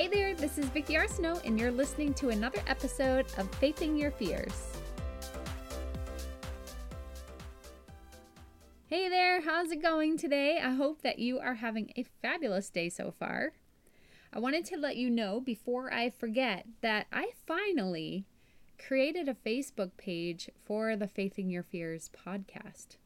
Hey there, this is Vicki Arsenault, and you're listening to another episode of Facing Your Fears. Hey there, how's it going today? I hope that you are having a fabulous day so far. I wanted to let you know before I forget that I finally created a Facebook page for the Facing Your Fears podcast.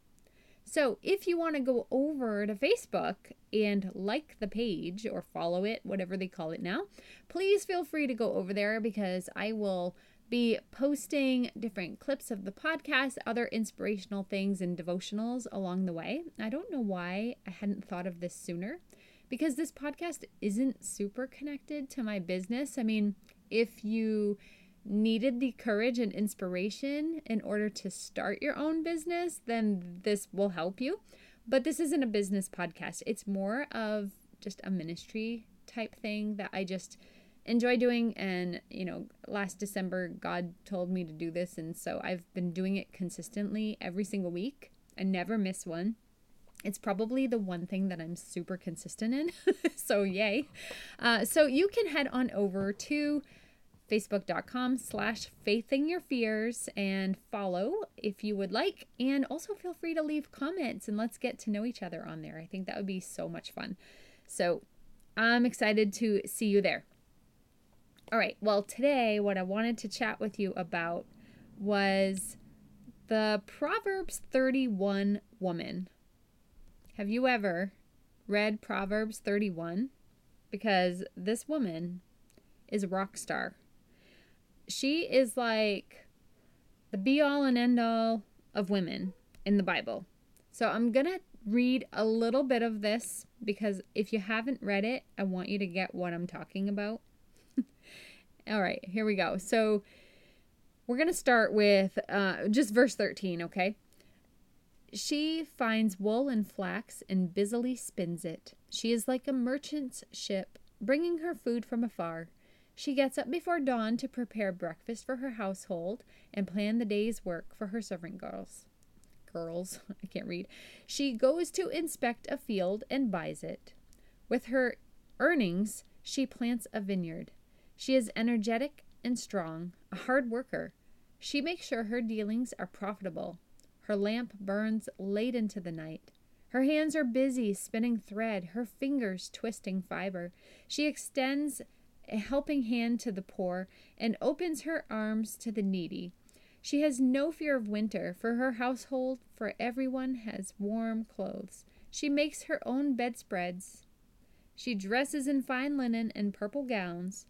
So, if you want to go over to Facebook and like the page or follow it, whatever they call it now, please feel free to go over there because I will be posting different clips of the podcast, other inspirational things, and devotionals along the way. I don't know why I hadn't thought of this sooner because this podcast isn't super connected to my business. I mean, if you needed the courage and inspiration in order to start your own business, then this will help you. But this isn't a business podcast, it's more of just a ministry type thing that I just enjoy doing. And, you know, last December, God told me to do this. And so I've been doing it consistently every single week. I never miss one. It's probably the one thing that I'm super consistent in. so, yay. Uh, so, you can head on over to facebook.com slash facing your fears and follow if you would like. And also feel free to leave comments and let's get to know each other on there. I think that would be so much fun. So i'm excited to see you there. All right. Well today what i wanted to chat with you about was the proverbs 31 woman. Have you ever read proverbs 31 because this woman is a rock star she is like the be all and end all of women in the Bible. So I'm going to read a little bit of this because if you haven't read it, I want you to get what I'm talking about. all right, here we go. So we're going to start with uh, just verse 13, okay? She finds wool and flax and busily spins it. She is like a merchant's ship, bringing her food from afar. She gets up before dawn to prepare breakfast for her household and plan the day's work for her servant girls. Girls, I can't read. She goes to inspect a field and buys it. With her earnings, she plants a vineyard. She is energetic and strong, a hard worker. She makes sure her dealings are profitable. Her lamp burns late into the night. Her hands are busy spinning thread, her fingers twisting fiber. She extends a helping hand to the poor, and opens her arms to the needy. She has no fear of winter, for her household, for everyone has warm clothes. She makes her own bedspreads. She dresses in fine linen and purple gowns.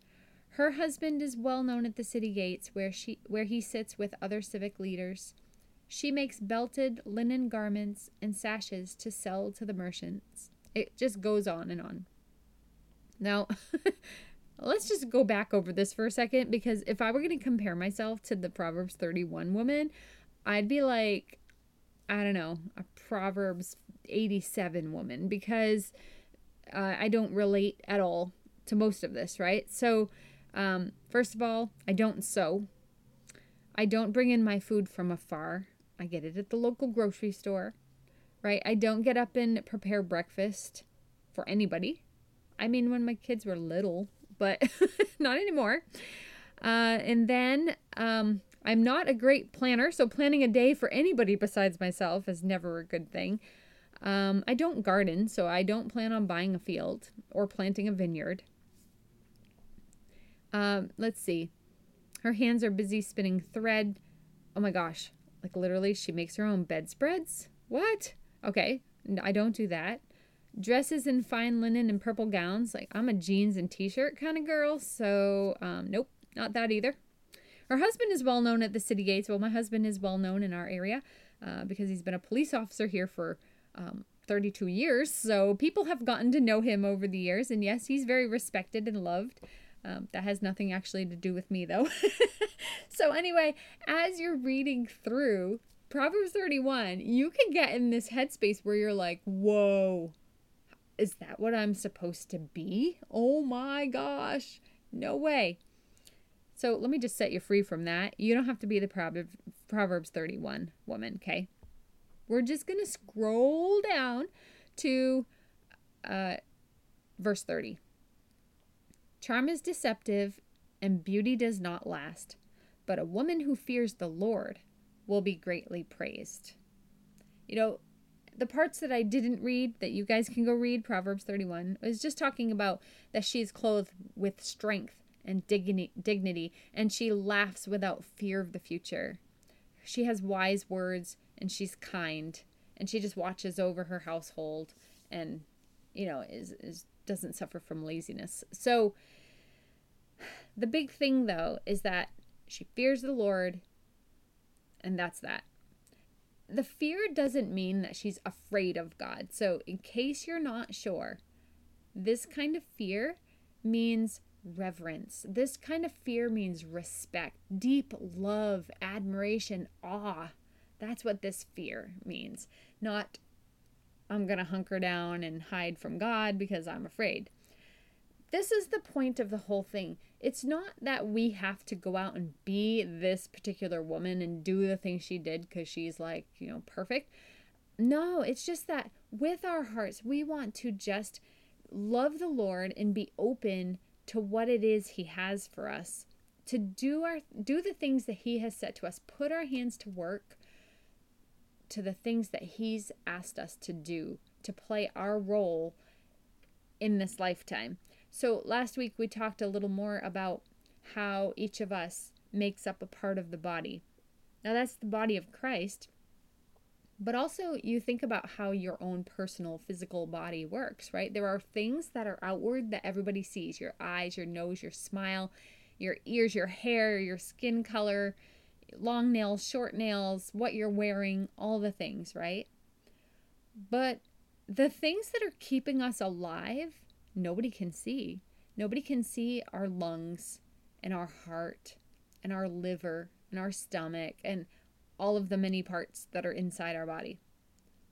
Her husband is well known at the city gates where she where he sits with other civic leaders. She makes belted linen garments and sashes to sell to the merchants. It just goes on and on. Now, Let's just go back over this for a second because if I were going to compare myself to the Proverbs 31 woman, I'd be like, I don't know, a Proverbs 87 woman because uh, I don't relate at all to most of this, right? So, um, first of all, I don't sew. I don't bring in my food from afar. I get it at the local grocery store, right? I don't get up and prepare breakfast for anybody. I mean, when my kids were little, but not anymore. Uh, and then um, I'm not a great planner, so planning a day for anybody besides myself is never a good thing. Um, I don't garden, so I don't plan on buying a field or planting a vineyard. Um, let's see. Her hands are busy spinning thread. Oh my gosh. Like literally, she makes her own bedspreads? What? Okay, I don't do that dresses in fine linen and purple gowns. Like I'm a jeans and t-shirt kind of girl, so um, nope, not that either. Her husband is well known at the city gates. Well, my husband is well known in our area uh, because he's been a police officer here for um, 32 years. So people have gotten to know him over the years, and yes, he's very respected and loved. Um, that has nothing actually to do with me, though. so, anyway, as you're reading through Proverbs 31, you can get in this headspace where you're like, whoa, is that what I'm supposed to be? Oh my gosh. No way. So let me just set you free from that. You don't have to be the Proverb Proverbs 31 woman, okay? We're just going to scroll down to uh, verse 30. Charm is deceptive and beauty does not last, but a woman who fears the Lord will be greatly praised. You know, the parts that I didn't read that you guys can go read, Proverbs 31, was just talking about that she is clothed with strength and dignity, dignity and she laughs without fear of the future. She has wise words and she's kind and she just watches over her household and you know is, is doesn't suffer from laziness. So the big thing though is that she fears the Lord and that's that. The fear doesn't mean that she's afraid of God. So in case you're not sure, this kind of fear means reverence. This kind of fear means respect, deep love, admiration, awe. That's what this fear means. Not, I'm going to hunker down and hide from God because I'm afraid. This is the point of the whole thing. It's not that we have to go out and be this particular woman and do the things she did because she's like, you know, perfect. No, it's just that with our hearts, we want to just love the Lord and be open to what it is he has for us. To do our do the things that he has set to us. Put our hands to work to the things that he's asked us to do to play our role in this lifetime so last week we talked a little more about how each of us makes up a part of the body now that's the body of christ but also, you think about how your own personal physical body works, right? There are things that are outward that everybody sees your eyes, your nose, your smile, your ears, your hair, your skin color, long nails, short nails, what you're wearing, all the things, right? But the things that are keeping us alive, nobody can see. Nobody can see our lungs and our heart and our liver and our stomach and all of the many parts that are inside our body.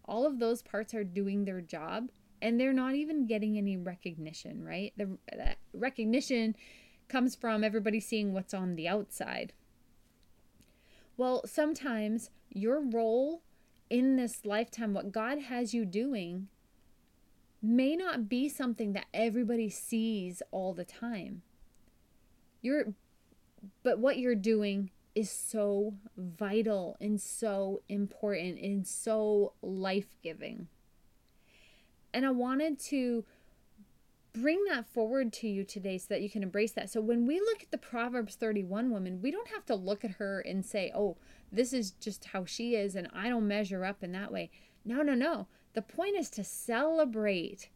All of those parts are doing their job and they're not even getting any recognition, right? The recognition comes from everybody seeing what's on the outside. Well, sometimes your role in this lifetime, what God has you doing, may not be something that everybody sees all the time. You're but what you're doing is so vital and so important and so life giving. And I wanted to bring that forward to you today so that you can embrace that. So when we look at the Proverbs 31 woman, we don't have to look at her and say, oh, this is just how she is and I don't measure up in that way. No, no, no. The point is to celebrate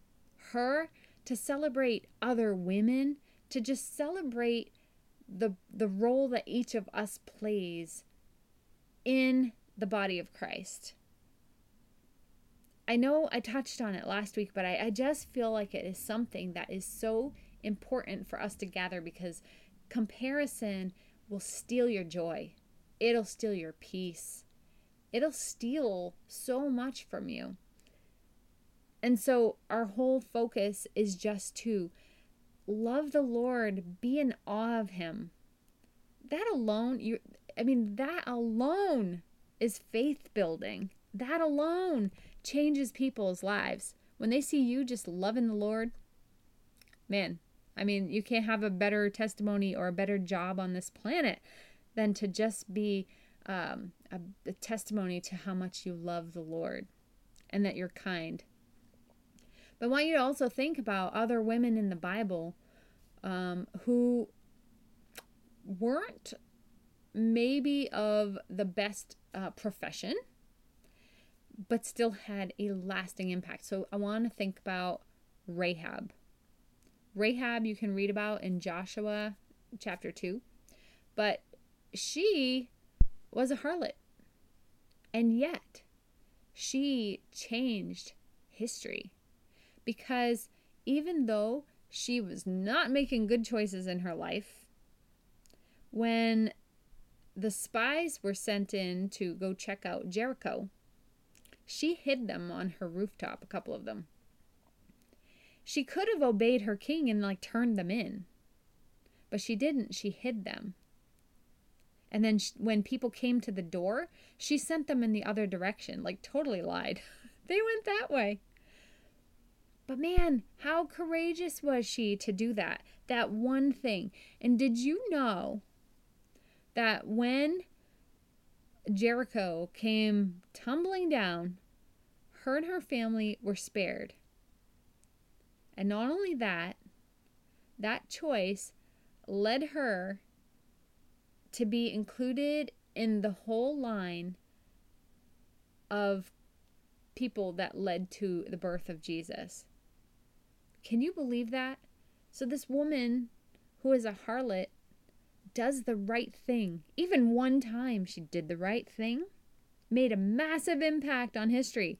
her, to celebrate other women, to just celebrate the the role that each of us plays in the body of Christ. I know I touched on it last week, but I, I just feel like it is something that is so important for us to gather because comparison will steal your joy. It'll steal your peace. It'll steal so much from you. And so our whole focus is just to love the Lord, be in awe of him. That alone, you I mean that alone is faith building. That alone changes people's lives. When they see you just loving the Lord, man, I mean, you can't have a better testimony or a better job on this planet than to just be um, a, a testimony to how much you love the Lord and that you're kind but I want you to also think about other women in the Bible um, who weren't maybe of the best uh, profession, but still had a lasting impact. So I want to think about Rahab. Rahab, you can read about in Joshua chapter 2, but she was a harlot. And yet, she changed history because even though she was not making good choices in her life, when the spies were sent in to go check out Jericho, she hid them on her rooftop, a couple of them. She could have obeyed her king and like turned them in, but she didn't. She hid them. And then she, when people came to the door, she sent them in the other direction, like totally lied. they went that way. But man, how courageous was she to do that? That one thing. And did you know that when Jericho came tumbling down, her and her family were spared? And not only that, that choice led her to be included in the whole line of people that led to the birth of Jesus. Can you believe that? So, this woman who is a harlot does the right thing. Even one time she did the right thing, made a massive impact on history.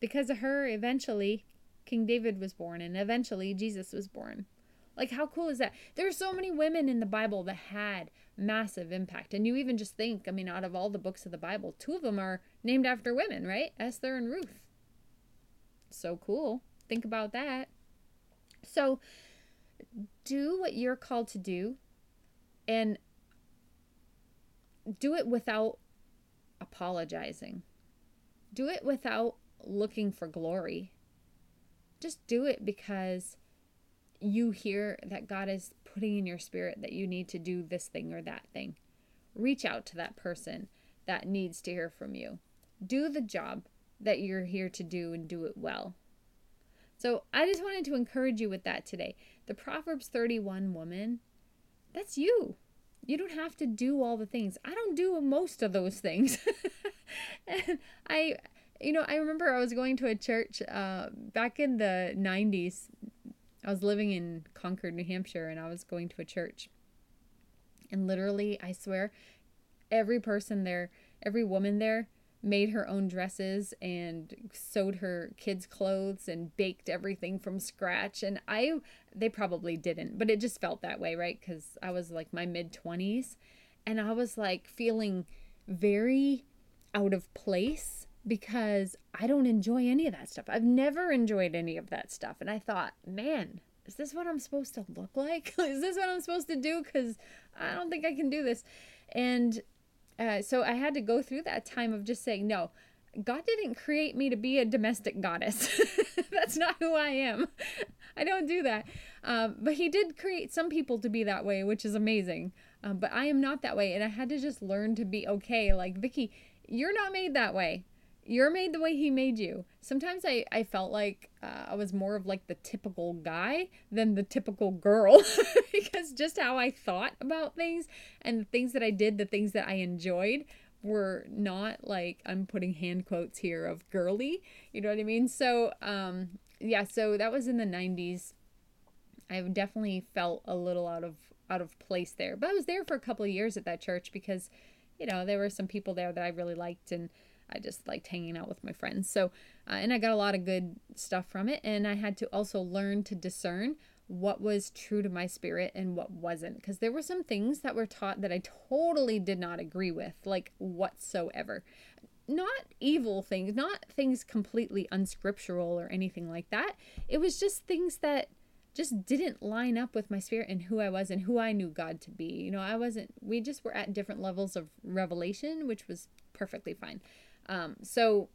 Because of her, eventually, King David was born, and eventually, Jesus was born. Like, how cool is that? There are so many women in the Bible that had massive impact. And you even just think, I mean, out of all the books of the Bible, two of them are named after women, right? Esther and Ruth. So cool. Think about that. So do what you're called to do and do it without apologizing. Do it without looking for glory. Just do it because you hear that God is putting in your spirit that you need to do this thing or that thing. Reach out to that person that needs to hear from you. Do the job that you're here to do and do it well. So I just wanted to encourage you with that today. The Proverbs 31 woman, that's you. You don't have to do all the things. I don't do most of those things. and I, you know, I remember I was going to a church uh, back in the 90s. I was living in Concord, New Hampshire, and I was going to a church. And literally, I swear, every person there, every woman there, made her own dresses and sewed her kids' clothes and baked everything from scratch. And I, they probably didn't, but it just felt that way, right? Because I was like my mid 20s and I was like feeling very out of place because I don't enjoy any of that stuff. I've never enjoyed any of that stuff. And I thought, man, is this what I'm supposed to look like? is this what I'm supposed to do? Because I don't think I can do this. And uh, so I had to go through that time of just saying, no, God didn't create me to be a domestic goddess. That's not who I am. I don't do that. Um, but He did create some people to be that way, which is amazing. Um, but I am not that way. And I had to just learn to be okay. Like, Vicki, you're not made that way you're made the way he made you. Sometimes I, I felt like uh, I was more of like the typical guy than the typical girl because just how I thought about things and the things that I did, the things that I enjoyed were not like I'm putting hand quotes here of girly, you know what I mean? So, um, yeah, so that was in the 90s. I definitely felt a little out of out of place there. But I was there for a couple of years at that church because, you know, there were some people there that I really liked and I just liked hanging out with my friends. So, uh, and I got a lot of good stuff from it. And I had to also learn to discern what was true to my spirit and what wasn't. Because there were some things that were taught that I totally did not agree with, like whatsoever. Not evil things, not things completely unscriptural or anything like that. It was just things that just didn't line up with my spirit and who I was and who I knew God to be. You know, I wasn't, we just were at different levels of revelation, which was perfectly fine. Um, so,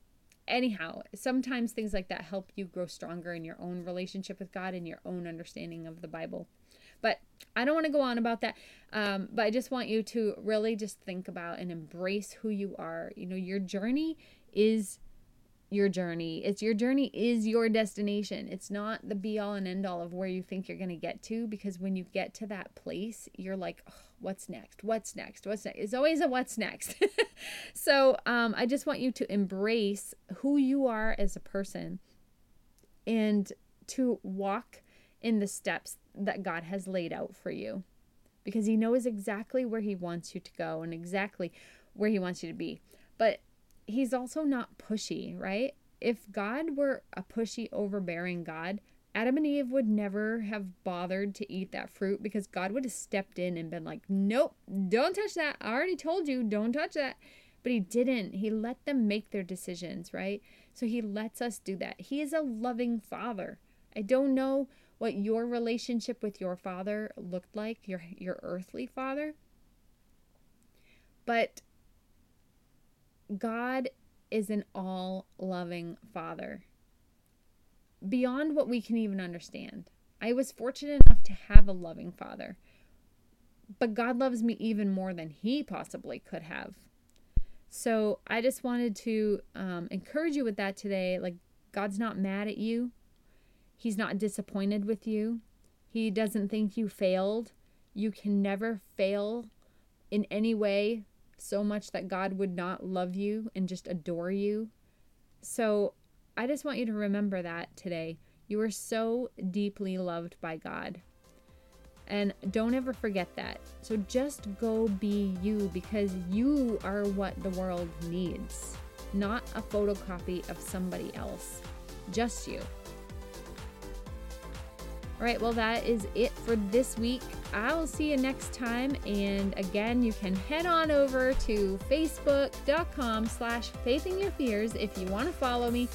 anyhow, sometimes things like that help you grow stronger in your own relationship with God and your own understanding of the Bible. But I don't want to go on about that. Um, but I just want you to really just think about and embrace who you are. You know, your journey is your journey. It's your journey is your destination. It's not the be all and end all of where you think you're going to get to because when you get to that place, you're like, oh, what's next? What's next? What's next? It's always a what's next. so um, I just want you to embrace who you are as a person and to walk in the steps that God has laid out for you because He knows exactly where He wants you to go and exactly where He wants you to be. But He's also not pushy, right? If God were a pushy, overbearing God, Adam and Eve would never have bothered to eat that fruit because God would have stepped in and been like, Nope, don't touch that. I already told you, don't touch that. But he didn't. He let them make their decisions, right? So he lets us do that. He is a loving father. I don't know what your relationship with your father looked like, your your earthly father. But God is an all loving father. beyond what we can even understand. I was fortunate enough to have a loving father. But God loves me even more than he possibly could have. So I just wanted to um, encourage you with that today. Like, God's not mad at you, He's not disappointed with you, He doesn't think you failed. You can never fail in any way so much that God would not love you and just adore you. So I just want you to remember that today. You are so deeply loved by God. And don't ever forget that. So just go be you because you are what the world needs, not a photocopy of somebody else, just you. All right, well, that is it for this week. I'll see you next time. And again, you can head on over to facebook.com slash facing your fears if you want to follow me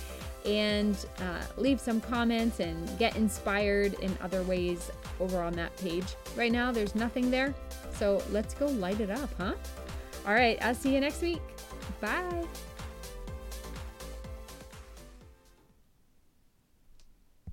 and uh, leave some comments and get inspired in other ways over on that page. Right now, there's nothing there. So let's go light it up, huh? All right, I'll see you next week. Bye.